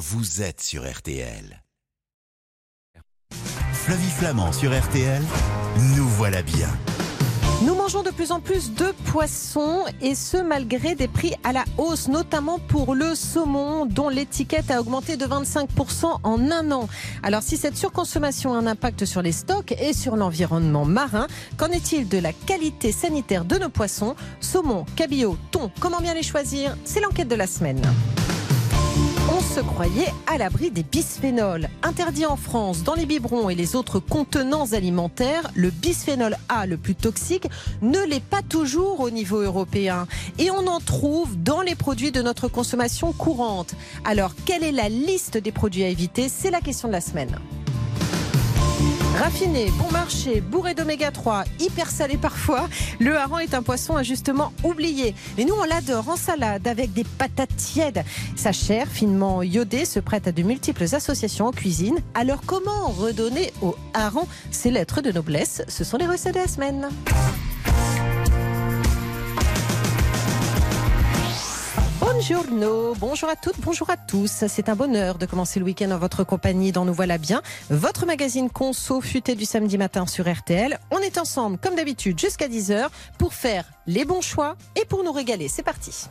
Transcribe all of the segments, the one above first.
vous êtes sur RTL. Flavie Flamand sur RTL, nous voilà bien. Nous mangeons de plus en plus de poissons et ce malgré des prix à la hausse, notamment pour le saumon dont l'étiquette a augmenté de 25% en un an. Alors si cette surconsommation a un impact sur les stocks et sur l'environnement marin, qu'en est-il de la qualité sanitaire de nos poissons? Saumon, cabillaud, thon, comment bien les choisir? C'est l'enquête de la semaine on se croyait à l'abri des bisphénols. Interdit en France dans les biberons et les autres contenants alimentaires, le bisphénol A, le plus toxique, ne l'est pas toujours au niveau européen. Et on en trouve dans les produits de notre consommation courante. Alors, quelle est la liste des produits à éviter? C'est la question de la semaine. Raffiné, bon marché, bourré d'oméga 3, hyper salé parfois, le hareng est un poisson injustement oublié. Mais nous, on l'adore en salade avec des patates tièdes. Sa chair, finement iodée, se prête à de multiples associations en cuisine. Alors, comment redonner au hareng ses lettres de noblesse? Ce sont les recettes de la semaine. Bonjour, bonjour à toutes, bonjour à tous. C'est un bonheur de commencer le week-end en votre compagnie dans Nous Voilà Bien, votre magazine conso futé du samedi matin sur RTL. On est ensemble, comme d'habitude, jusqu'à 10h pour faire les bons choix et pour nous régaler. C'est parti.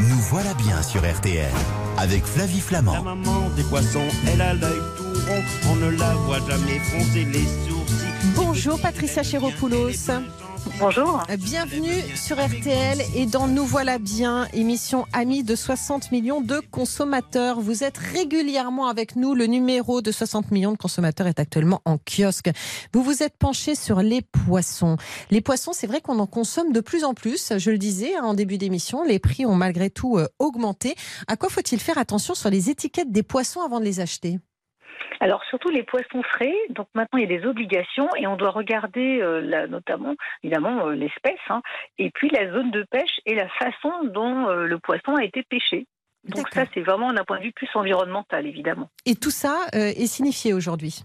Nous voilà bien sur RTL avec Flavie Flamand. La maman des poissons, elle a l'œil tout rond, on ne la voit jamais froncer les sourcils. Bonjour Patricia Chéropoulos. Bonjour. Bienvenue sur RTL et dans Nous voilà bien, émission amie de 60 millions de consommateurs. Vous êtes régulièrement avec nous. Le numéro de 60 millions de consommateurs est actuellement en kiosque. Vous vous êtes penché sur les poissons. Les poissons, c'est vrai qu'on en consomme de plus en plus. Je le disais hein, en début d'émission, les prix ont malgré tout euh, augmenté. À quoi faut-il faire attention sur les étiquettes des poissons avant de les acheter? Alors surtout les poissons frais, donc maintenant il y a des obligations et on doit regarder euh, notamment évidemment euh, l'espèce hein, et puis la zone de pêche et la façon dont euh, le poisson a été pêché. Donc ça c'est vraiment d'un point de vue plus environnemental évidemment. Et tout ça est signifié aujourd'hui?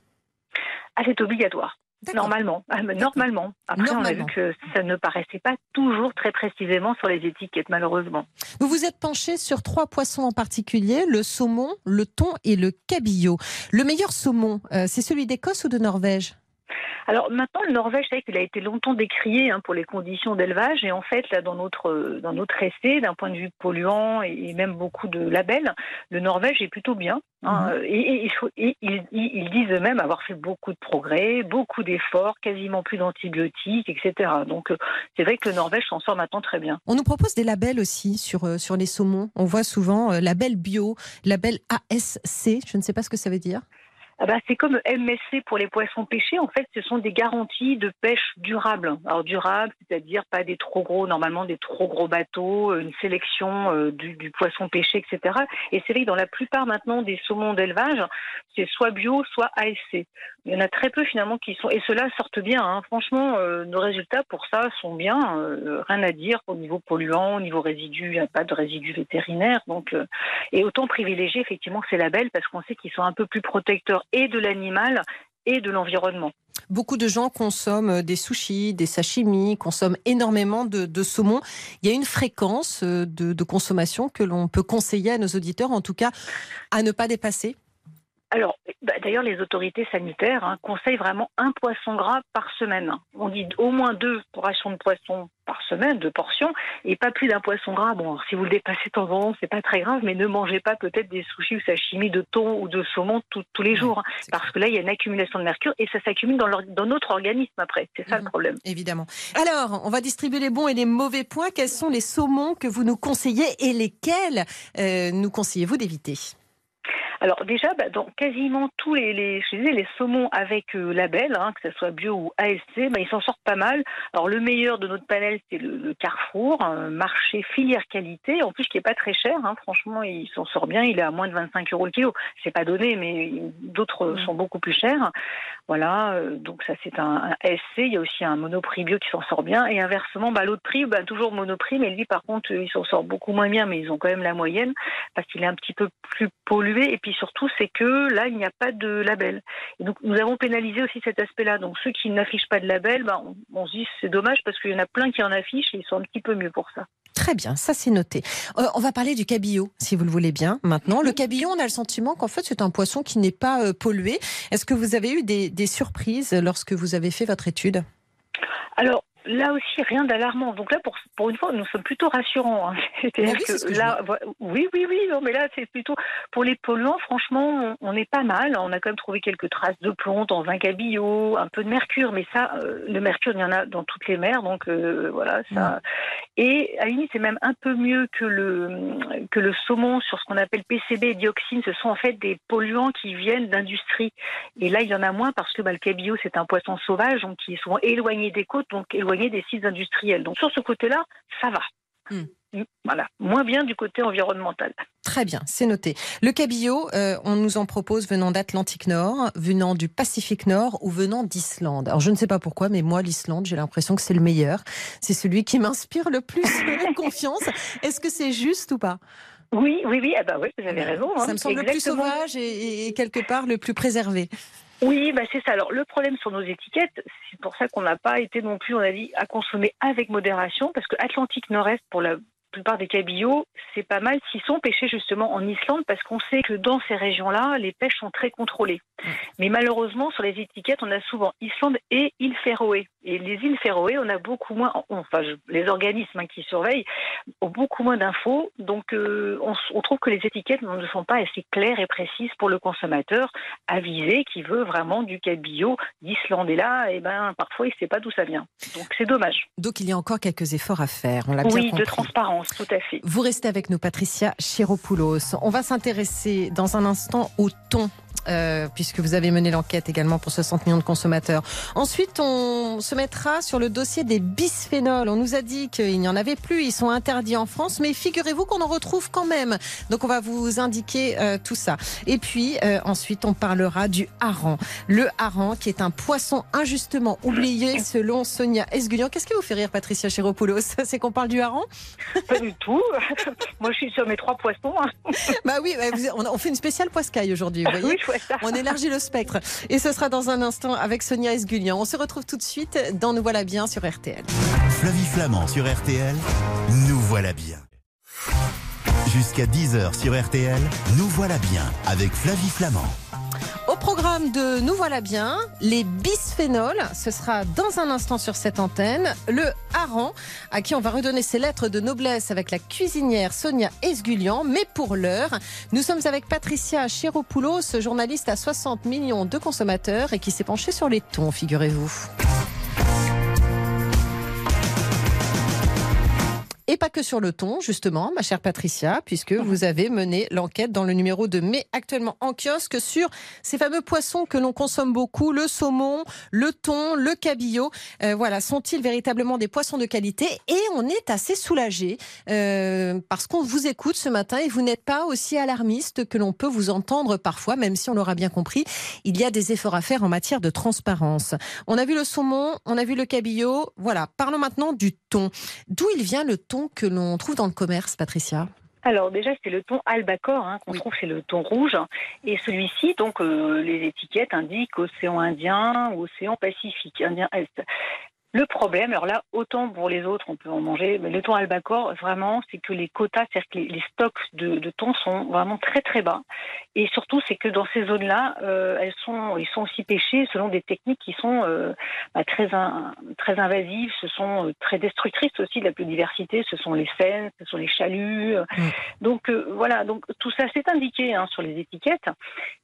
Ah, c'est obligatoire. Normalement, ah, normalement. Après, on a vu que ça ne paraissait pas toujours très précisément sur les étiquettes, malheureusement. Vous vous êtes penché sur trois poissons en particulier le saumon, le thon et le cabillaud. Le meilleur saumon, euh, c'est celui d'Écosse ou de Norvège? Alors maintenant, le Norvège, c'est qu'il a été longtemps décrié hein, pour les conditions d'élevage. Et en fait, là, dans notre, dans notre essai, d'un point de vue polluant et même beaucoup de labels, le Norvège est plutôt bien. Hein. Mhm. Et, ils, disent eux-mêmes avoir fait beaucoup de progrès, beaucoup d'efforts, quasiment plus d'antibiotiques, etc. Donc c'est vrai que le Norvège s'en sort maintenant très bien. On nous propose des labels aussi sur, euh, sur les saumons. On voit souvent euh, label bio, label ASC. Je ne sais pas ce que ça veut dire. Ah bah, c'est comme MSC pour les poissons pêchés. En fait, ce sont des garanties de pêche durable. Alors durable, c'est-à-dire pas des trop gros, normalement des trop gros bateaux, une sélection euh, du, poisson pêché, etc. Et c'est vrai que dans la plupart maintenant des saumons d'élevage, c'est soit bio, soit ASC. Il y en a très peu finalement qui sont et ceux-là sortent bien. Hein. Franchement, euh, nos résultats pour ça sont bien. Euh, rien à dire au niveau polluant, au niveau résidus, il n'y a pas de résidus vétérinaires. Donc, et autant privilégier effectivement ces labels parce qu'on sait qu'ils sont un peu plus protecteurs et de l'animal et de l'environnement. Beaucoup de gens consomment des sushis, des sashimi, consomment énormément de, saumon. Il y a une fréquence euh, de consommation que l'on peut conseiller à nos auditeurs, en tout cas, à ne pas dépasser alors, bah, d'ailleurs, les autorités sanitaires hein, conseillent vraiment un poisson gras par semaine. On dit au moins deux rations de poisson par semaine, deux portions, et pas plus d'un poisson gras. Bon, si vous le dépassez de temps en temps, c'est pas très grave, mais ne mangez pas peut-être des sushis ou sashimi de thon ou de saumon tous les jours, hein, parce que là, il y a une accumulation de mercure et ça s'accumule dans, dans, notre organisme après. C'est ça le mhm. problème. Évidemment. Alors, on va distribuer les bons et les mauvais points. Quels sont les saumons que vous nous conseillez et lesquels euh, nous conseillez-vous d'éviter? Alors déjà, bah, dans quasiment tous les, les, je disais, les saumons avec euh, label, hein, que ce soit bio ou ASC, bah, ils s'en sortent pas mal. Alors le meilleur de notre panel, c'est le, Carrefour, un marché filière qualité, en plus qui est pas très cher. Hein, franchement, il s'en sort bien. Il est à moins de 25 euros le kilo. C'est pas donné, mais d'autres sont beaucoup plus chers. Voilà, euh, donc ça c'est un, ASC. Il y a aussi un Monoprix bio qui s'en sort bien. Et inversement, bah, l'autre prix, bah, toujours Monoprix, mais lui par contre, il s'en sort beaucoup moins bien, mais ils ont quand même la moyenne parce qu'il est un petit peu plus pollué. Et puis puis surtout, c'est que là, il n'y a pas de label. Et donc, nous avons pénalisé aussi cet aspect-là. Donc, ceux qui n'affichent pas de label, ben, on, on se dit c'est dommage parce qu'il y en a plein qui en affichent et ils sont un petit peu mieux pour ça. Très bien, ça c'est noté. Euh, on va parler du cabillaud, si vous le voulez bien. Maintenant, le cabillaud, on a le sentiment qu'en fait c'est un poisson qui n'est pas euh, pollué. Est-ce que vous avez eu des, des surprises lorsque vous avez fait votre étude? Alors, Là aussi, rien d'alarmant. Donc là, pour, pour une fois, nous sommes plutôt rassurants. Hein. C'est-à-dire oui, que, que là, oui, oui, oui, non, mais là, c'est plutôt pour les polluants. Franchement, on, on, est pas mal. On a quand même trouvé quelques traces de plomb dans un cabillaud, un peu de mercure, mais ça, euh, le mercure, il y en a dans toutes les mers, donc euh, voilà, ça. Et à limite, c'est même un peu mieux que le que le saumon sur ce qu'on appelle PCB et dioxine. Ce sont en fait des polluants qui viennent d'industrie. Et là, il y en a moins parce que bah, le cabillaud, c'est un poisson sauvage, donc qui est souvent éloigné des côtes, donc éloigné des sites industriels. Donc sur ce côté-là, ça va. Hmm. Voilà, moins bien du côté environnemental. Très bien, c'est noté. Le cabillaud, euh, on nous en propose venant d'Atlantique Nord, venant du Pacifique Nord ou venant d'Islande. Alors je ne sais pas pourquoi, mais moi l'Islande, j'ai l'impression que c'est le meilleur. C'est celui qui m'inspire le plus confiance. Est-ce que c'est juste ou pas? Oui, oui, oui. Ah bah oui, vous avez raison. Ça hein. me semble Exactement. le plus sauvage et, et, quelque part le plus préservé. Oui, bah c'est ça. Alors le problème sur nos étiquettes, c'est pour ça qu'on n'a pas été non plus, on a dit, à consommer avec modération, parce que Atlantique Nord-Est, pour la plupart des cabillauds, c'est pas mal s'ils sont pêchés justement en Islande parce qu'on sait que dans ces régions-là, les pêches sont très contrôlées. Mais malheureusement, sur les étiquettes, on a souvent Islande et îles Féroé. Et les îles Féroé, on a beaucoup moins, enfin, les organismes hein, qui surveillent ont beaucoup moins d'infos. Donc, euh, on, on, trouve que les étiquettes ne sont pas assez claires et précises pour le consommateur avisé qui veut vraiment du cabillaud d'Islande. Et là, eh ben, parfois, il ne sait pas d'où ça vient. Donc, c'est dommage. Donc, il y a encore quelques efforts à faire. On l'a bien oui, compris. de transparence, tout à fait. Vous restez avec nous, Patricia Chiropoulos. On va s'intéresser dans un instant au thon euh, puisque vous avez mené l'enquête également pour 60 millions de consommateurs. Ensuite, on se mettra sur le dossier des bisphénols. On nous a dit qu'il n'y en avait plus, ils sont interdits en France, mais figurez-vous qu'on en retrouve quand même. Donc on va vous indiquer euh, tout ça. Et puis euh, ensuite, on parlera du hareng. Le hareng, qui est un poisson injustement oublié selon Sonia Esgulian. Qu'est-ce qui vous fait rire, Patricia Chiropoulos? C'est qu'on parle du hareng? Pas du tout. Moi, je suis sur mes trois poissons. Bah oui, on fait une spéciale poiscaille aujourd'hui. Vous voyez? oui, on élargit le spectre. Et ce sera dans un instant avec Sonia Esgulian. On se retrouve tout de suite dans Nous voilà bien sur RTL. Flavie Flamand sur RTL, Nous voilà bien. Jusqu'à 10h sur RTL, Nous voilà bien avec Flavie Flamand. Au programme de Nous voilà bien, les bisphénols, ce sera dans un instant sur cette antenne, le hareng, à qui on va redonner ses lettres de noblesse avec la cuisinière Sonia Esgulian. Mais pour l'heure, nous sommes avec Patricia Chiropoulos, journaliste à 60 millions de consommateurs et qui s'est penchée sur les tons, figurez-vous. Pas que sur le ton, justement, ma chère Patricia, puisque vous avez mené l'enquête dans le numéro de mai actuellement en kiosque sur ces fameux poissons que l'on consomme beaucoup, le saumon, le thon, le cabillaud. Euh, voilà, sont-ils véritablement des poissons de qualité? Et on est assez soulagé euh, parce qu'on vous écoute ce matin et vous n'êtes pas aussi alarmiste que l'on peut vous entendre parfois, même si on l'aura bien compris. Il y a des efforts à faire en matière de transparence. On a vu le saumon, on a vu le cabillaud. Voilà, parlons maintenant du thon. D'où il vient le thon que l'on trouve dans le commerce, Patricia alors déjà, c'est le thon albacore hein, qu'on oui. trouve, c'est le thon rouge. Et celui-ci, donc, euh, les étiquettes indiquent océan Indien ou océan Pacifique, Indien Est. Le problème, alors là, autant pour les autres, on peut en manger, mais le thon albacore, vraiment, c'est que les quotas, c'est-à-dire que les, les stocks de, de, thon sont vraiment très très bas. Et surtout, c'est que dans ces zones-là, euh, elles sont, ils sont aussi pêchés selon des techniques qui sont euh, bah, très, in, très invasives, ce sont euh, très destructrices aussi de la biodiversité, ce sont les scènes, ce sont les chaluts. Mmh. Donc voilà, donc tout ça c'est indiqué hein, sur les étiquettes.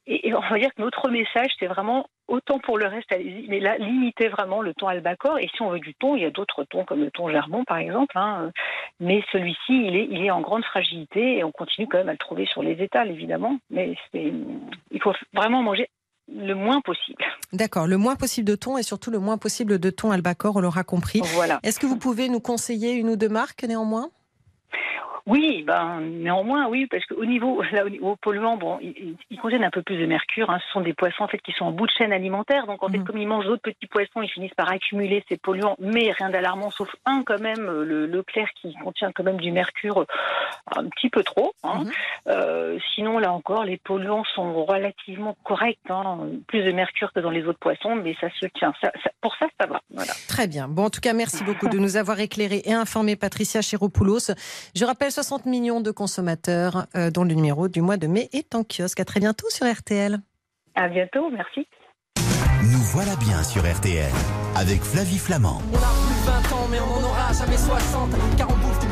Et, et on va dire que notre message, c'est vraiment autant pour le reste, allez-y, mais là, limitez vraiment le thon albacore. Et si on veut du thon, il y a d'autres thons, comme le thon gerbon, par exemple. Hein. Mais celui-ci, il est, il est en grande fragilité et on continue quand même à le trouver sur les étals, évidemment. Mais il faut vraiment manger le moins possible. D'accord, le moins possible de thon et surtout le moins possible de thon albacore, on l'aura compris. Voilà. Est-ce que vous pouvez nous conseiller une ou deux marques néanmoins? Oui, ben, néanmoins, oui, parce qu'au niveau, là, au niveau polluant, bon, ils, ils, contiennent un peu plus de mercure. Hein. Ce sont des poissons en fait qui sont en bout de chaîne alimentaire. Donc en fait, Mhm. comme ils mangent d'autres petits poissons, ils finissent par accumuler ces polluants. Mais rien d'alarmant, sauf un quand même, le, le clair qui contient quand même du mercure un petit peu trop. Hein. Mhm. Euh, sinon, là encore, les polluants sont relativement corrects. Hein. Plus de mercure que dans les autres poissons, mais ça se tient. Ça, ça- pour ça, ça va. Voilà. Très bien. Bon, en tout cas, merci beaucoup de nous avoir éclairé et informé, Patricia Chéropoulos. Je rappelle 60 millions de consommateurs euh, dont le numéro du mois de mai est en kiosque. À très bientôt sur RTL. À bientôt. Merci. Nous voilà bien sur RTL avec Flavie Flamand. On a plus 20 ans, mais on n'en aura jamais 60. Car on bouffe du.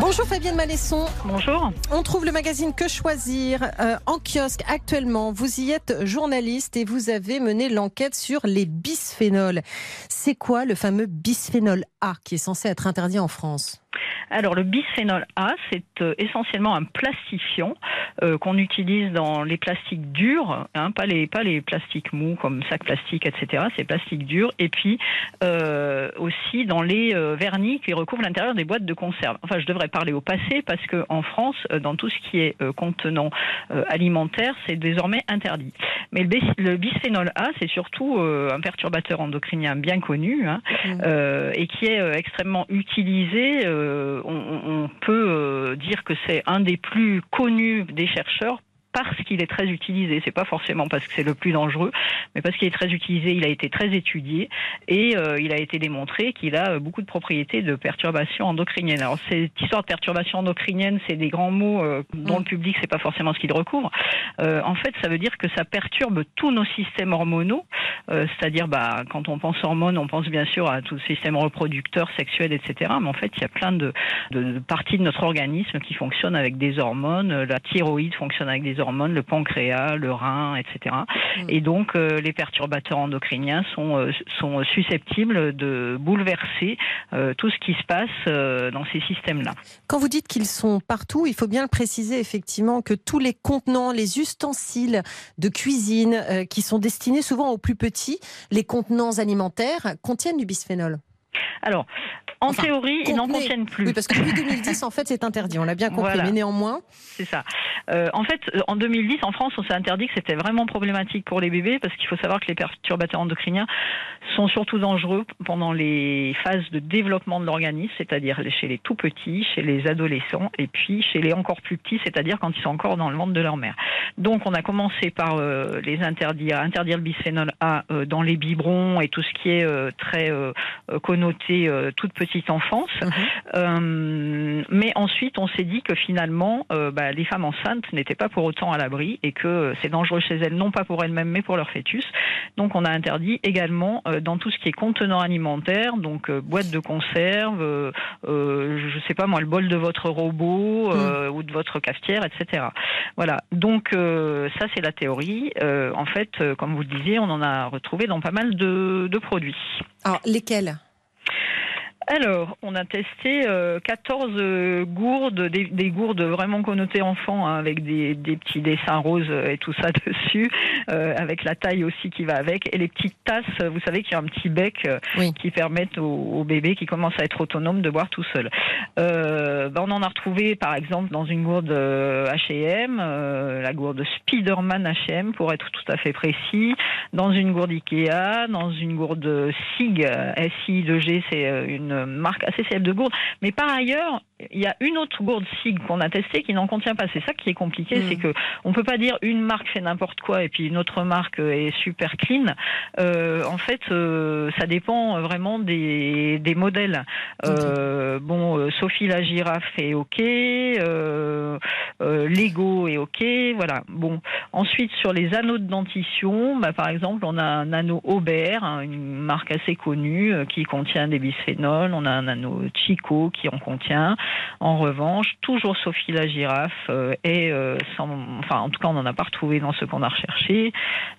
Bonjour Fabienne Malesson. Bonjour. On trouve le magazine Que choisir euh, en kiosque actuellement. Vous y êtes journaliste et vous avez mené l'enquête sur les bisphénols. C'est quoi le fameux bisphénol A qui est censé être interdit en France? Alors le bisphénol A, c'est euh, essentiellement un plastifiant euh, qu'on utilise dans les plastiques durs, hein, pas les pas les plastiques mous comme sac plastique, etc. C'est plastique dur. Et puis euh, aussi dans les vernis qui recouvrent l'intérieur des boîtes de conserve. Enfin, je devrais parler au passé parce que en France, dans tout ce qui est contenant alimentaire, c'est désormais interdit. Mais le, bis- le bisphénol A, c'est surtout un perturbateur endocrinien bien connu. hein, euh, et qui est extrêmement utilisé. Euh, on, on- peut euh, dire que c'est un des plus connus des chercheurs parce qu'il est très utilisé. C'est pas forcément parce que c'est le plus dangereux, mais parce qu'il est très utilisé, il a été très étudié et euh, il a été démontré qu'il a euh, beaucoup de propriétés de perturbations endocriniennes. Alors cette histoire de perturbation endocrinienne, c'est des grands mots euh, dont Mm. le public c'est pas forcément ce qu'il recouvre. Euh, en fait, ça veut dire que ça perturbe tous nos systèmes hormonaux, c'est-à-dire bah, quand on pense hormones, on pense bien sûr à tout le système reproducteur, sexuel, etc. Mais en fait, il y a plein de, de- de parties de notre organisme qui fonctionnent avec des hormones. La thyroïde fonctionne avec des hormones, le pancréas, le rein, etc. Et donc, euh, les perturbateurs endocriniens sont, euh, sont susceptibles de bouleverser euh, tout ce qui se passe dans ces systèmes-là. Quand vous dites qu'ils sont partout, il faut bien le préciser effectivement que tous les contenants, les ustensiles de cuisine qui sont destinés souvent aux plus petits, les contenants alimentaires, contiennent du bisphénol. Alors, en Enfin, théorie, ils n'en contiennent plus. Oui, parce que depuis 2010, en fait, c'est interdit. On l'a bien compris. Voilà. Mais néanmoins, C'est ça. Euh, en fait, euh, en 2010, en France, on s'est interdit que c'était vraiment problématique pour les bébés parce qu'il faut savoir que les perturbateurs endocriniens sont surtout dangereux pendant les phases de développement de l'organisme, c'est-à-dire chez les tout petits, chez les adolescents et puis chez les encore plus petits, c'est-à-dire quand ils sont encore dans le ventre de leur mère. Donc, on a commencé par euh, les interdire, interdire le bisphénol A euh, dans les biberons et tout ce qui est très connoté toute petite enfance. Mhm. Euh, mais ensuite, on s'est dit que finalement, euh, bah, les femmes enceintes n'étaient pas pour autant à l'abri et que euh, c'est dangereux chez elles, non pas pour elles-mêmes, mais pour leur fœtus. Donc, on a interdit également euh, dans tout ce qui est contenant alimentaire, donc boîte de conserve, je sais pas moi, le bol de votre robot euh, ou de votre cafetière, etc. Voilà. Donc, ça, c'est la théorie. En fait, comme vous le disiez, on en a retrouvé dans pas mal de, de produits. alors lesquels? Alors, on a testé euh, 14 euh, gourdes, des, des gourdes vraiment connotées enfants, hein, avec des, des petits dessins roses et tout ça dessus, euh, avec la taille aussi qui va avec, et les petites tasses, vous savez, qui ont un petit bec euh, Oui. qui permettent aux, aux bébés qui commencent à être autonomes de boire tout seul. Euh, ben, on en a retrouvé, par exemple, dans une gourde H&M, euh, la gourde Spiderman H&M, pour être tout à fait précis, dans une gourde Ikea, dans une gourde SIG, euh, SI2G, c'est euh, une marque assez célèbre de gourde. Mais par ailleurs, il y a une autre gourde SIG qu'on a testée qui n'en contient pas. C'est ça qui est compliqué, Mm. c'est que on peut pas dire une marque fait n'importe quoi et puis une autre marque est super clean. Euh, en fait, euh, ça dépend vraiment des, des modèles. Euh, bon, Sophie la girafe est ok, Lego est ok, voilà. Bon, ensuite sur les anneaux de dentition, bah, par exemple, on a un anneau Aubert, hein, une marque assez connue qui contient des bisphénols. On a un anneau Chico qui en contient. En revanche, toujours Sophie la girafe euh, et euh, sans, enfin en tout cas on n'en a pas retrouvé dans ce qu'on a recherché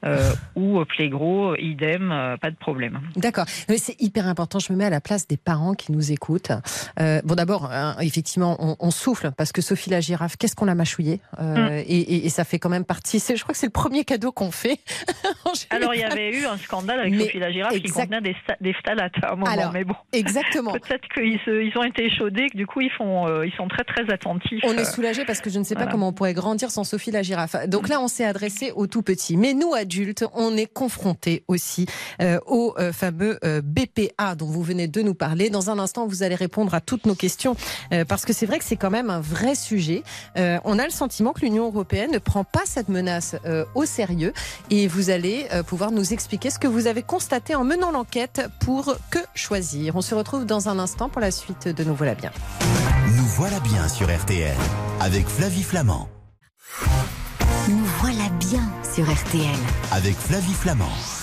euh, ou euh, Plegro, idem, euh, pas de problème. D'accord. C'est hyper important. Je me mets à la place des parents qui nous écoutent. Euh, bon, d'abord, hein, effectivement, on, on souffle parce que Sophie la girafe, qu'est-ce qu'on l'a mâchouillée Euh, Mm. et, et- et ça fait quand même partie. Je crois que c'est le premier cadeau qu'on fait. Alors il y avait eu un scandale avec Mais Sophie la girafe qui contenait des, des phtalates à un moment, Alors, mais bon. Exactement. Exactement. Peut-être qu'ils ils ont été échaudés, que du coup ils font, euh, ils sont très très attentifs. On est soulagé parce que je ne sais pas comment on pourrait grandir sans Sophie la girafe. Donc là, on s'est adressé aux tout petits, mais nous adultes, on est confrontés aussi euh, au euh, fameux BPA dont vous venez de nous parler. Dans un instant, vous allez répondre à toutes nos questions parce que c'est vrai que c'est quand même un vrai sujet. on a le sentiment que l'Union européenne ne prend pas cette menace au sérieux et vous allez pouvoir nous expliquer ce que vous avez constaté en menant l'enquête pour que choisir. On se retrouve dans un instant pour la suite de Nous voilà bien. Nous voilà bien sur RTL avec Flavie Flamand. Nous voilà bien sur RTL avec Flavie Flamand.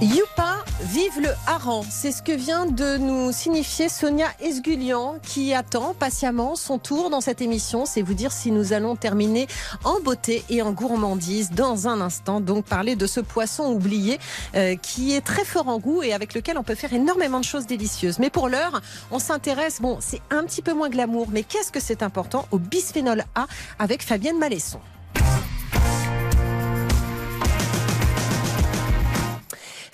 Youpa, vive le hareng. C'est ce que vient de nous signifier Sonia Esgulian qui attend patiemment son tour dans cette émission. C'est vous dire si nous allons terminer en beauté et en gourmandise dans un instant. Donc parler de ce poisson oublié euh, qui est très fort en goût et avec lequel on peut faire énormément de choses délicieuses. Mais pour l'heure, on s'intéresse, bon, c'est un petit peu moins glamour, mais qu'est-ce que c'est important au bisphénol A avec Fabienne Malesson.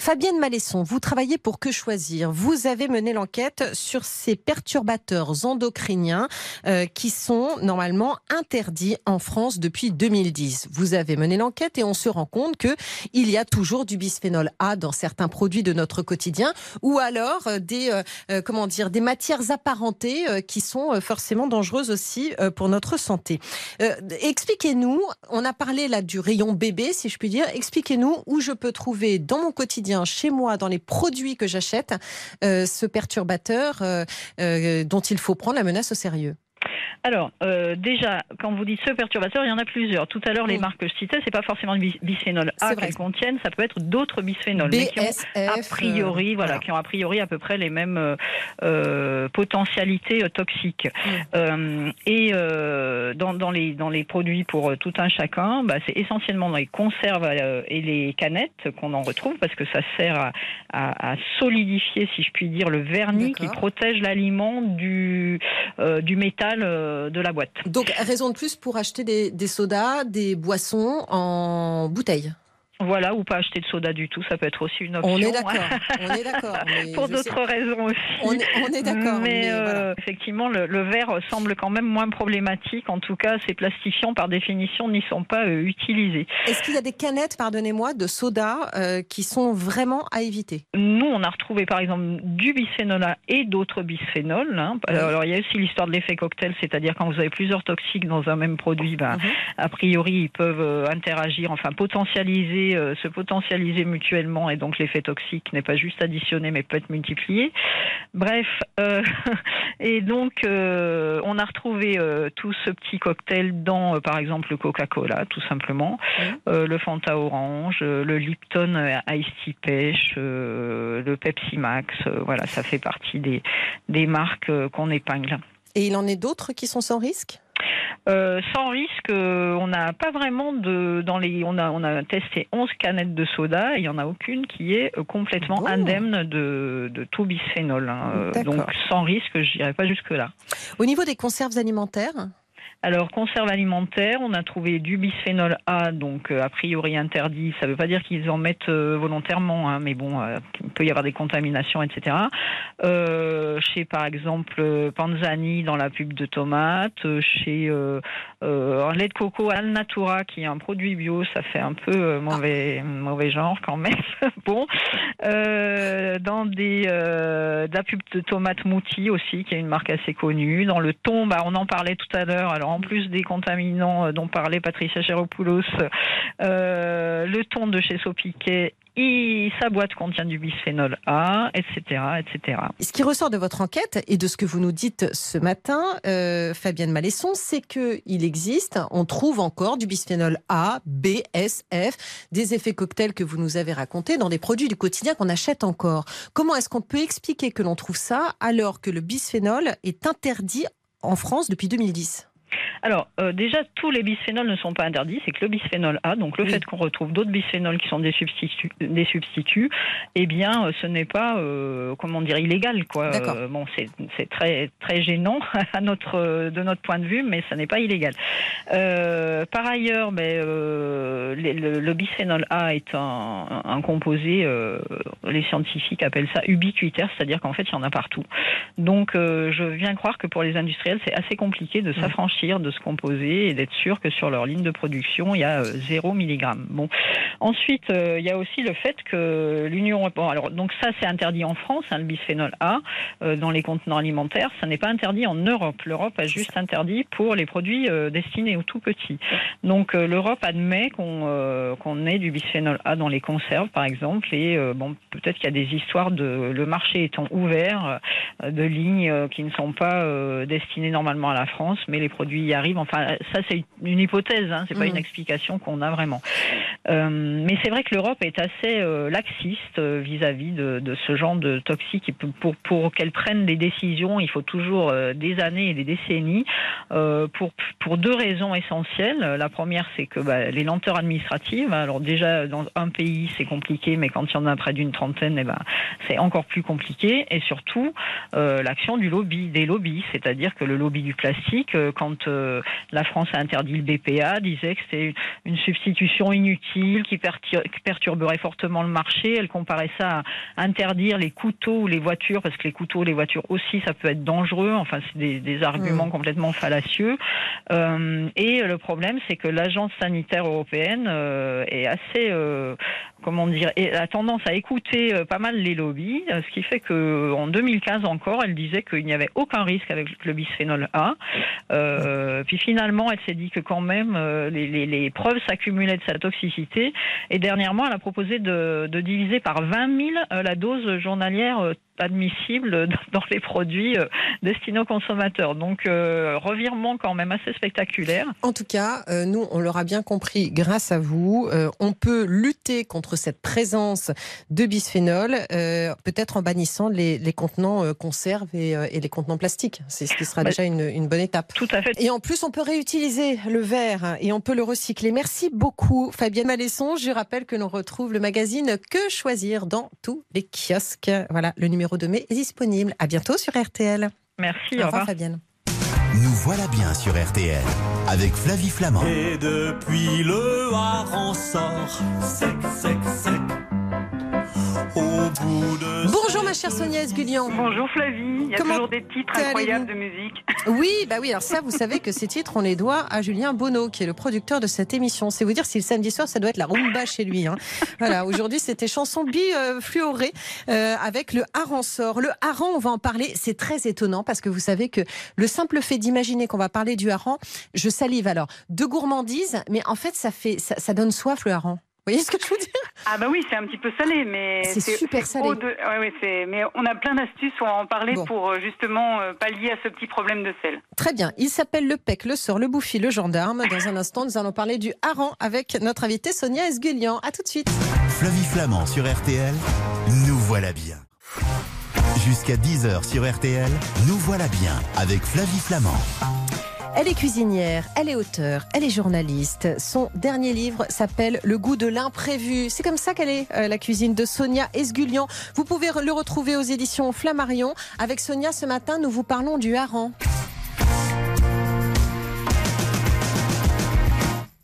Fabienne Malesson, vous travaillez pour Que Choisir. Vous avez mené l'enquête sur ces perturbateurs endocriniens euh, qui sont normalement interdits en France depuis 2010. Vous avez mené l'enquête et on se rend compte que il y a toujours du bisphénol A dans certains produits de notre quotidien ou alors euh, des euh, comment dire des matières apparentées qui sont forcément dangereuses aussi pour notre santé. Expliquez-nous, on a parlé là du rayon bébé si je puis dire. Expliquez-nous où je peux trouver dans mon quotidien chez moi, dans les produits que j'achète, euh, ce perturbateur euh, euh, dont il faut prendre la menace au sérieux alors, euh, déjà, quand vous dites ce perturbateur, il y en a plusieurs. Tout à l'heure, les marques que je citais, c'est pas forcément du bisphénol A qu'elles contiennent, ça peut être d'autres bisphénols, mais qui ont a priori, voilà, qui ont a priori à peu près les mêmes euh, euh potentialités euh, toxiques. Euh, et dans, dans, les dans les produits pour tout un chacun, bah, c'est essentiellement dans les conserves et les canettes qu'on en retrouve parce que ça sert à, à, à, solidifier, si je puis dire, le vernis qui protège l'aliment du du métal euh, de la boîte. Donc, raison de plus pour acheter des, des sodas, des boissons en bouteille voilà, ou pas acheter de soda du tout, ça peut être aussi une option. On est d'accord. on est d'accord. Pour d'autres raisons aussi. On est, d'accord. Mais, euh, effectivement, le, verre semble quand même moins problématique. En tout cas, ces plastifiants, par définition, n'y sont pas euh, utilisés. Est-ce qu'il y a des canettes, pardonnez-moi, de soda euh, qui sont vraiment à éviter? Nous, on a retrouvé par exemple du bisphénol A et d'autres bisphénols. Hein. Alors, il y a aussi l'histoire de l'effet cocktail, c'est-à-dire quand vous avez plusieurs toxiques dans un même produit, ben, mhm. a priori, ils peuvent interagir, enfin potentialiser euh, se potentialiser mutuellement et donc l'effet toxique n'est pas juste additionné mais peut être multiplié. Bref, euh, et donc euh, on a retrouvé tout ce petit cocktail dans par exemple le Coca-Cola tout simplement, le Fanta Orange, le Lipton Ice Tea Pêche, le Pepsi Max, voilà, ça fait partie des, des marques qu'on épingle. Et il en est d'autres qui sont sans risque? Euh, sans risque, euh, on n'a pas vraiment de dans les on a on a testé 11 canettes de soda et il y en a aucune qui est euh, complètement indemne de, de tout bisphénol. Hein. donc sans risque, je n'irai pas jusque là. Au niveau des conserves alimentaires alors, conserve alimentaire, on a trouvé du bisphénol A, donc euh, a priori interdit. Ça ne veut pas dire qu'ils en mettent euh, volontairement, hein, mais bon, euh, il peut y avoir des contaminations, etc. chez, par exemple, Panzani dans la pub de tomates, chez lait de coco Alnatura, qui est un produit bio, ça fait un peu mauvais, mauvais genre quand même. bon, dans des, la pub de tomates Mouti aussi, qui est une marque assez connue. Dans le thon, bah, on en parlait tout à l'heure. En plus des contaminants euh, dont parlait Patricia Cheropoulos, euh, le thon de chez Sopiquet et sa boîte contient du bisphénol A, etc., etc. Ce qui ressort de votre enquête et de ce que vous nous dites ce matin, euh, Fabienne Malesson, c'est qu'il existe, on trouve encore du bisphénol A, B, S, F, des effets cocktails que vous nous avez racontés dans des produits du quotidien qu'on achète encore. Comment est-ce qu'on peut expliquer que l'on trouve ça alors que le bisphénol est interdit en France depuis 2010 Alors, euh, déjà, tous les bisphénols ne sont pas interdits. C'est que le bisphénol A, donc le fait qu'on retrouve d'autres bisphénols qui sont des substituts, des substituts eh bien, euh, ce n'est pas, euh, comment dire, illégal, quoi. Bon, c'est très très gênant à notre de notre point de vue, mais ça n'est pas illégal. par ailleurs, ben, le, le, bisphénol A est un, un composé, les scientifiques appellent ça ubiquitaire, c'est-à-dire qu'en fait, il y en a partout. Donc, je viens croire que pour les industriels, c'est assez compliqué de s'affranchir de ce composé et d'être sûr que sur leur ligne de production, il y a 0 mg. Bon. Ensuite, il y a aussi le fait que l'Union européenne, alors donc ça c'est interdit en France, hein, le bisphénol A, euh, dans les contenants alimentaires. Ça n'est pas interdit en Europe. L'Europe a juste interdit pour les produits euh, destinés aux tout petits. Donc euh, l'Europe admet qu'on qu'on ait du bisphénol A dans les conserves, par exemple. Et bon, peut-être qu'il y a des histoires de le marché étant ouvert, de lignes qui ne sont pas destinées normalement à la France, mais les produits y arrivent. Enfin, ça c'est une hypothèse, hein, c'est pas mmh. une explication qu'on a vraiment. mais c'est vrai que l'Europe est assez laxiste vis-à-vis de, de, ce genre de toxiques. Pour, pour qu'elles prennent des décisions, il faut toujours euh, des années et des décennies euh, pour, pour deux raisons essentielles. La première, c'est que bah, les lenteurs administratives. Alors déjà, dans un pays, c'est compliqué, mais quand il y en a près d'une trentaine, eh ben, c'est encore plus compliqué. Et surtout, euh, l'action du lobby, des lobbies, c'est-à-dire que le lobby du plastique, quand la France a interdit le BPA, disait que c'était une substitution inutile qui perturberait fortement le marché. Elle comparait ça interdire les couteaux ou les voitures, parce que les couteaux, les voitures aussi, ça peut être dangereux. Enfin, c'est des, arguments mm. complètement fallacieux. Euh, et le problème, c'est que l'agence sanitaire européenne euh, est assez euh, comment dire, a tendance à écouter euh, pas mal les lobbies, euh, ce qui fait que en 2015 encore, elle disait qu'il n'y avait aucun risque avec le bisphénol A. Euh, puis finalement, elle s'est dit que quand même les, les, preuves s'accumulaient de sa toxicité. Et dernièrement, elle a proposé de, de diviser par 20 000 la dose journalière admissible dans les produits euh, destinés aux consommateurs. Donc, euh, revirement quand même assez spectaculaire. En tout cas, euh, nous, on l'aura bien compris grâce à vous. on peut lutter contre cette présence de bisphénol, peut-être en bannissant les, contenants conserves et, les contenants plastiques. C'est ce qui sera bah, déjà une, une, bonne étape. Tout à fait. Et en plus, on peut réutiliser le verre et on peut le recycler. Merci beaucoup, Fabienne Malesson. Je rappelle que l'on retrouve le magazine Que choisir dans tous les kiosques. Voilà, le numéro de mai est disponible. À bientôt sur RTL. Merci, au revoir Fabienne. Nous voilà bien sur RTL avec Flavie Flamand. Et depuis le hareng sort sec, sec, sec. Bonjour ma chère Sonia Esgulian. Bonjour Flavie. Il y a toujours des titres incroyables de musique. Oui, bah oui. Alors ça, vous savez que ces titres, on les doit à Julien Bonneau, qui est le producteur de cette émission. C'est vous dire si le samedi soir, ça doit être la rumba chez lui. Hein. Voilà. Aujourd'hui, c'était chanson bi euh, avec le hareng sort. Le hareng, on va en parler. C'est très étonnant parce que vous savez que le simple fait d'imaginer qu'on va parler du hareng, je salive alors de gourmandise, mais en fait, ça fait, ça, ça donne soif le hareng. Vous voyez ce que je veux dire? Ah bah oui, c'est un petit peu salé, mais c'est super salé. De... Ouais, ouais, mais on a plein d'astuces, on va en parler pour euh, justement euh, pallier à ce petit problème de sel. Très bien. Il s'appelle le PEC, le sort, le bouffi, le gendarme. Dans un instant, nous allons parler du hareng avec notre invitée Sonia Esgulian. À tout de suite. Flavie Flamand sur RTL, nous voilà bien. Jusqu'à 10h sur RTL, nous voilà bien avec Flavie Flamand. Elle est cuisinière, elle est auteure, elle est journaliste. Son dernier livre s'appelle Le goût de l'imprévu. C'est comme ça qu'elle est, euh, la cuisine de Sonia Esgulian. Vous pouvez le retrouver aux éditions Flammarion. Avec Sonia, ce matin, nous vous parlons du hareng.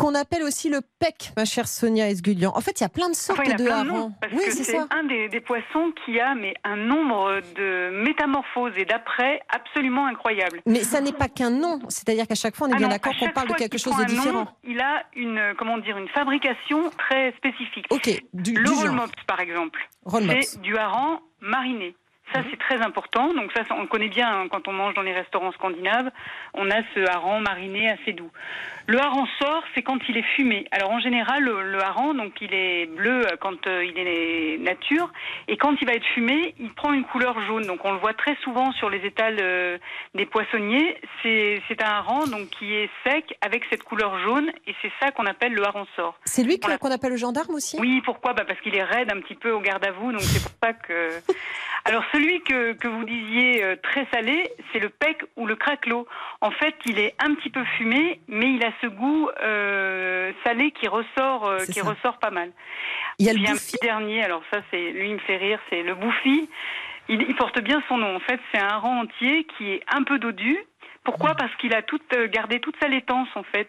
Qu'on appelle aussi le pec, ma chère Sonia Esgulian. En fait, il y a plein de sortes de harengs. Oui, c'est un des, poissons qui a mais un nombre de métamorphoses et d'après absolument incroyable. Mais ça n'est pas qu'un nom, c'est-à-dire qu'à chaque fois on est ah bien d'accord qu'on parle de quelque chose de différent. il a une comment dire une fabrication très spécifique. Ok. Du, le roll mops par exemple, c'est du hareng mariné. Ça, c'est très important. Donc ça, on connaît bien hein, quand on mange dans les restaurants scandinaves. On a ce hareng mariné assez doux. Le hareng sort, c'est quand il est fumé. Alors en général, le, hareng, donc il est bleu quand euh, il est nature, et quand il va être fumé, il prend une couleur jaune. Donc on le voit très souvent sur les étals euh, des poissonniers. C'est un hareng donc qui est sec avec cette couleur jaune, et c'est ça qu'on appelle le hareng sort. C'est lui qu'on appelle le gendarme aussi? Oui, pourquoi? Bah Parce qu'il est raide un petit peu au garde à vous, donc c'est pour ça que. Alors celui que, que vous disiez euh, très salé, c'est le pec ou le craquelot. En fait, il est un petit peu fumé, mais il a ce goût euh, salé qui ressort, euh, qui ressort pas mal. Il y a le un petit dernier. Alors ça, c'est lui, il me fait rire. C'est le bouffi. Il, il, porte bien son nom. En fait, c'est un rang entier qui est un peu dodu pourquoi? Parce qu'il a tout, euh, gardé toute sa laitance en fait.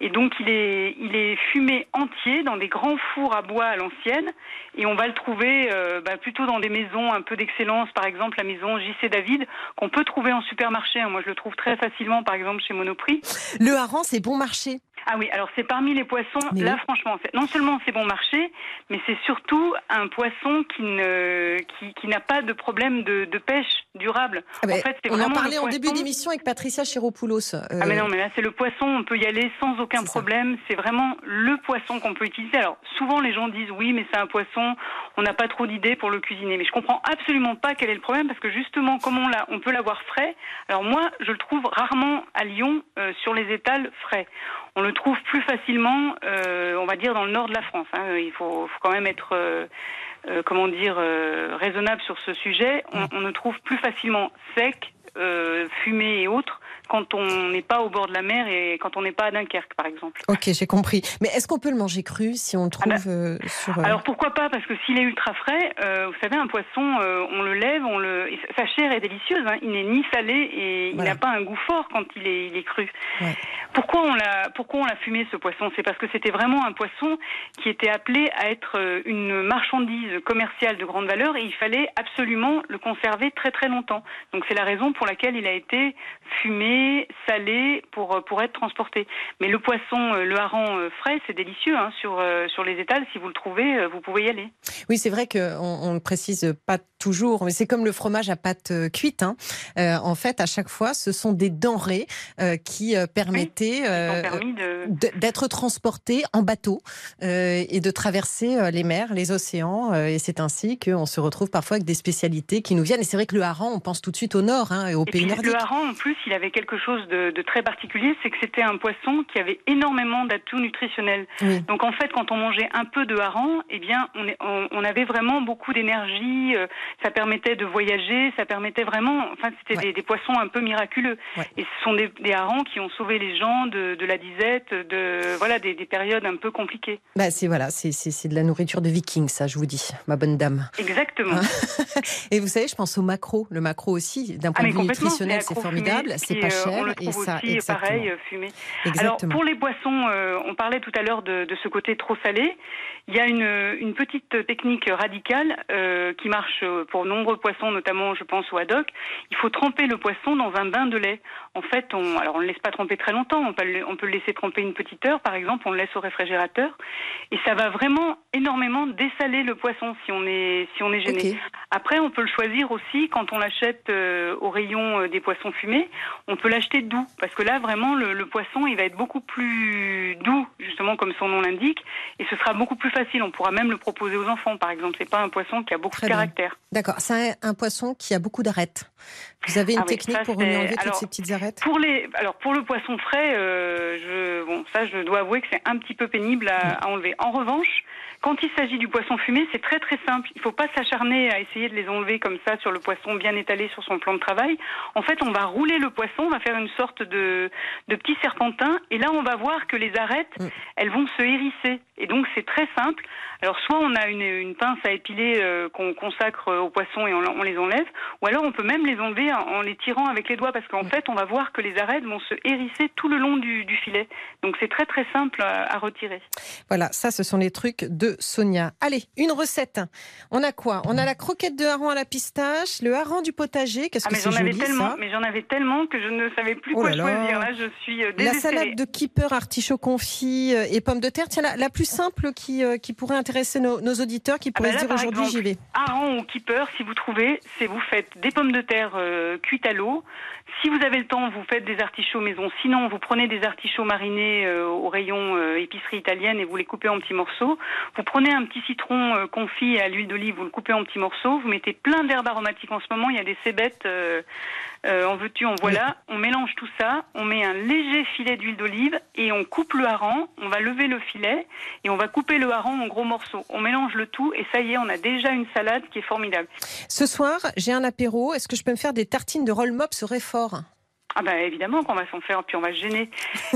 Et donc il est, il est fumé entier dans des grands fours à bois à l'ancienne. Et on va le trouver euh, bah, plutôt dans des maisons un peu d'excellence, par exemple la maison JC David, qu'on peut trouver en supermarché. Moi je le trouve très facilement par exemple chez Monoprix. Le hareng c'est bon marché? Ah oui, alors c'est parmi les poissons, là franchement, non seulement c'est bon marché, mais c'est surtout un poisson qui ne qui, qui n'a pas de problème de, de pêche durable. Ah ben, en fait, on en parlait en début d'émission avec Patricia Chiropoulos. Euh, ah mais non, mais là c'est le poisson, on peut y aller sans aucun problème. C'est vraiment le poisson qu'on peut utiliser. Alors souvent les gens disent oui, mais c'est un poisson, on n'a pas trop d'idées pour le cuisiner. Mais je comprends absolument pas quel est le problème parce que justement, comme on l'a, on peut l'avoir frais. Alors moi, je le trouve rarement à Lyon euh, sur les étals frais on le trouve plus facilement, euh, on va dire, dans le nord de la France. Hein. Il faut, faut, quand même être, euh, euh, comment dire, raisonnable sur ce sujet. On, on, le trouve plus facilement sec, fumé et autres quand on n'est pas au bord de la mer et quand on n'est pas à Dunkerque, par exemple. Ok, j'ai compris. Mais est-ce qu'on peut le manger cru si on le ah bah, trouve euh, sur... Euh, alors pourquoi pas Parce que s'il est ultra frais, euh, vous savez, un poisson, on le lève, on le... sa chair est délicieuse. Hein. Il n'est ni salé et il n'a pas un goût fort quand il est, il est cru. Pourquoi on l'a pourquoi on l'a fumé ce poisson? C'est parce que c'était vraiment un poisson qui était appelé à être une marchandise commerciale de grande valeur et il fallait absolument le conserver très très longtemps. Donc c'est la raison pour laquelle il a été fumé salé pour, euh, pour être transporté. Mais le poisson, euh, le hareng euh, frais, c'est délicieux hein, sur, sur les étals. Si vous le trouvez, vous pouvez y aller. Oui, c'est vrai qu'on ne précise pas toujours, mais c'est comme le fromage à pâte cuite. Hein. en fait, à chaque fois, ce sont des denrées qui permettaient d'être transportées en bateau et de traverser les mers, les océans. et c'est ainsi qu'on se retrouve parfois avec des spécialités qui nous viennent. Et c'est vrai que le hareng, on pense tout de suite au nord hein, et au pays nordiques. Le hareng, en plus, il avait quelque chose de, très particulier, c'est que c'était un poisson qui avait énormément d'atouts nutritionnels. Donc en fait, quand on mangeait un peu de hareng, eh bien, on, on, avait vraiment beaucoup d'énergie. Euh, ça permettait de voyager, ça permettait vraiment. Enfin, c'était des, poissons un peu miraculeux. Et ce sont des, des, harengs qui ont sauvé les gens de, la disette, de voilà des, périodes un peu compliquées. Bah c'est voilà, c'est de la nourriture de vikings, ça, je vous dis, ma bonne dame. Exactement. Et vous savez, je pense au macro. Le macro aussi, d'un point ah, de vue nutritionnel, c'est formidable. C'est pas euh, on le trouve aussi pareil euh, fumé. Alors pour les boissons, euh, on parlait tout à l'heure de, ce côté trop salé. Il y a une, petite technique radicale qui marche pour nombreux poissons, notamment je pense au haddock. Il faut tremper le poisson dans un bain de lait. En fait, on, alors on ne laisse pas tremper très longtemps. On peut, on peut le laisser tremper une petite heure, par exemple. On le laisse au réfrigérateur et ça va vraiment énormément dessaler le poisson si on est si on est gêné. Après, on peut le choisir aussi quand on l'achète au rayon des poissons fumés. On peut l'acheter doux, parce que là, vraiment, le, poisson, il va être beaucoup plus doux, justement, comme son nom l'indique, et ce sera beaucoup plus facile. On pourra même le proposer aux enfants, par exemple. C'est pas un poisson qui a beaucoup de caractère. D'accord, c'est un, poisson qui a beaucoup d'arêtes. Vous avez une ah technique pour enlever toutes ces petites arêtes? Pour les, alors pour le poisson frais, euh, je, bon, ça, je dois avouer que c'est un petit peu pénible à, à enlever. En revanche, quand il s'agit du poisson fumé, c'est très très simple. Il ne faut pas s'acharner à essayer de les enlever comme ça sur le poisson bien étalé sur son plan de travail. En fait, on va rouler le poisson, on va faire une sorte de, de petit serpentin, et là, on va voir que les arêtes, mm. elles vont se hérisser. Et donc, c'est très simple. Alors, soit on a une, une pince à épiler euh, qu'on consacre au poisson et on, les enlève, ou alors on peut même les enlever en, les tirant avec les doigts, parce qu'en mm. fait, on va voir que les arêtes vont se hérisser tout le long du, du filet. Donc, c'est très très simple à, à retirer. Voilà, ça, ce sont les trucs de Sonia. Allez, une recette. On a quoi? On a la croquette de hareng à la pistache, le hareng du potager. Qu'est-ce ah, que c'est joli tellement, Mais j'en avais tellement que je ne savais plus oh quoi choisir. Là, je suis euh, La salade de kipper, artichaut confit euh, et pommes de terre. Tiens, la, plus simple qui, euh, qui pourrait intéresser nos, auditeurs, qui ah, pourraient bah se dire aujourd'hui j'y vais. Hareng ou kipper, si vous trouvez, c'est vous faites des pommes de terre cuites à l'eau. Si vous avez le temps, vous faites des artichauts maison. Sinon, vous prenez des artichauts marinés au rayon épicerie italienne et vous les coupez en petits morceaux. Vous prenez un petit citron euh, confit à l'huile d'olive, vous le coupez en petits morceaux, vous mettez plein d'herbes aromatiques. En ce moment, il y a des cébettes, euh, euh, en veux-tu, en voilà. On mélange tout ça, on met un léger filet d'huile d'olive et on coupe le hareng. On va lever le filet et on va couper le hareng en gros morceaux. On mélange le tout et ça y est, on a déjà une salade qui est formidable. Ce soir, j'ai un apéro. Est-ce que je peux me faire des tartines de roll mop serait ah ben évidemment qu'on va s'en faire, puis on va se gêner.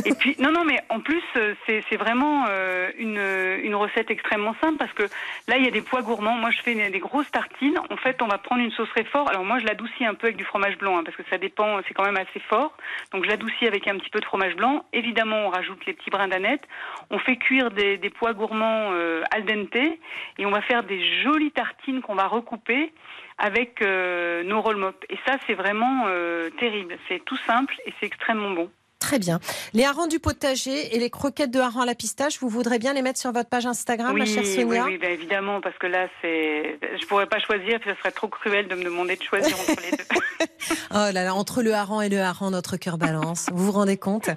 Et puis non non mais en plus euh, c'est vraiment euh, une, une recette extrêmement simple parce que là il y a des pois gourmands. Moi je fais des, grosses tartines. En fait on va prendre une sauce fort. Alors moi je l'adoucis un peu avec du fromage blanc hein, parce que ça dépend, c'est quand même assez fort. Donc je l'adoucis avec un petit peu de fromage blanc. Évidemment on rajoute les petits brins d'aneth. On fait cuire des, des pois gourmands euh, al dente et on va faire des jolies tartines qu'on va recouper avec euh, nos roll mop. Et ça, c'est vraiment euh, terrible. C'est tout simple et c'est extrêmement bon. Très bien. Les harengs du potager et les croquettes de harengs à la pistache, vous voudrez bien les mettre sur votre page Instagram, ma chère Sonia Oui, oui ben évidemment, parce que là, c'est, je pourrais pas choisir, puis ça serait trop cruel de me demander de choisir entre les deux. oh là là, entre le hareng et le hareng, notre cœur balance. vous vous rendez compte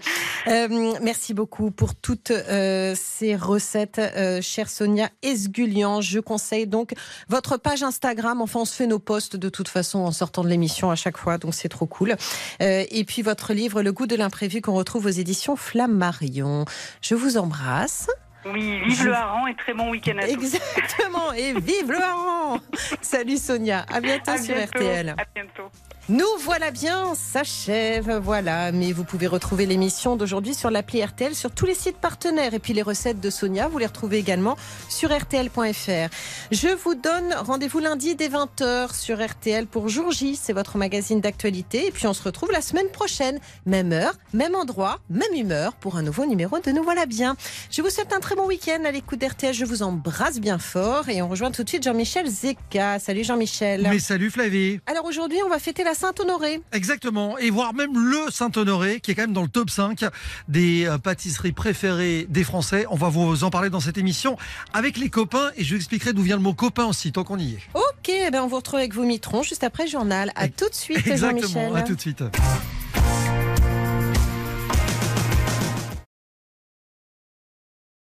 euh, Merci beaucoup pour toutes euh, ces recettes, euh, chère Sonia Esgulian. Je conseille donc votre page Instagram. Enfin, on se fait nos posts de toute façon en sortant de l'émission à chaque fois, donc c'est trop cool. et puis votre livre, Le goût de l'imprévu qu'on retrouve aux éditions Flammarion. Je vous embrasse. Oui, vive le hareng et très bon week-end à tous. Exactement, et vive le hareng Salut Sonia, à bientôt sur RTL. À bientôt. Nous voilà bien, s'achève, voilà. Mais vous pouvez retrouver l'émission d'aujourd'hui sur l'appli RTL, sur tous les sites partenaires. Et puis les recettes de Sonia, vous les retrouvez également sur RTL.fr. Je vous donne rendez-vous lundi dès 20h sur RTL pour Jour J, c'est votre magazine d'actualité. Et puis on se retrouve la semaine prochaine, même heure, même endroit, même humeur, pour un nouveau numéro de Nous voilà bien. Je vous souhaite un très bon week-end à l'écoute d'RTL. Je vous embrasse bien fort. Et on rejoint tout de suite Jean-Michel Zeka. Salut Jean-Michel. Mais salut Flavie. Alors aujourd'hui, on va fêter la Saint-Honoré. Exactement, et voire même le Saint-Honoré, qui est quand même dans le top 5 des euh, pâtisseries préférées des Français. On va vous en parler dans cette émission avec les copains, et je vous expliquerai d'où vient le mot copain aussi, tant qu'on y est. Ok, eh ben on vous retrouve avec vos mitrons juste après le journal. À tout de suite, Exactement, à tout de suite.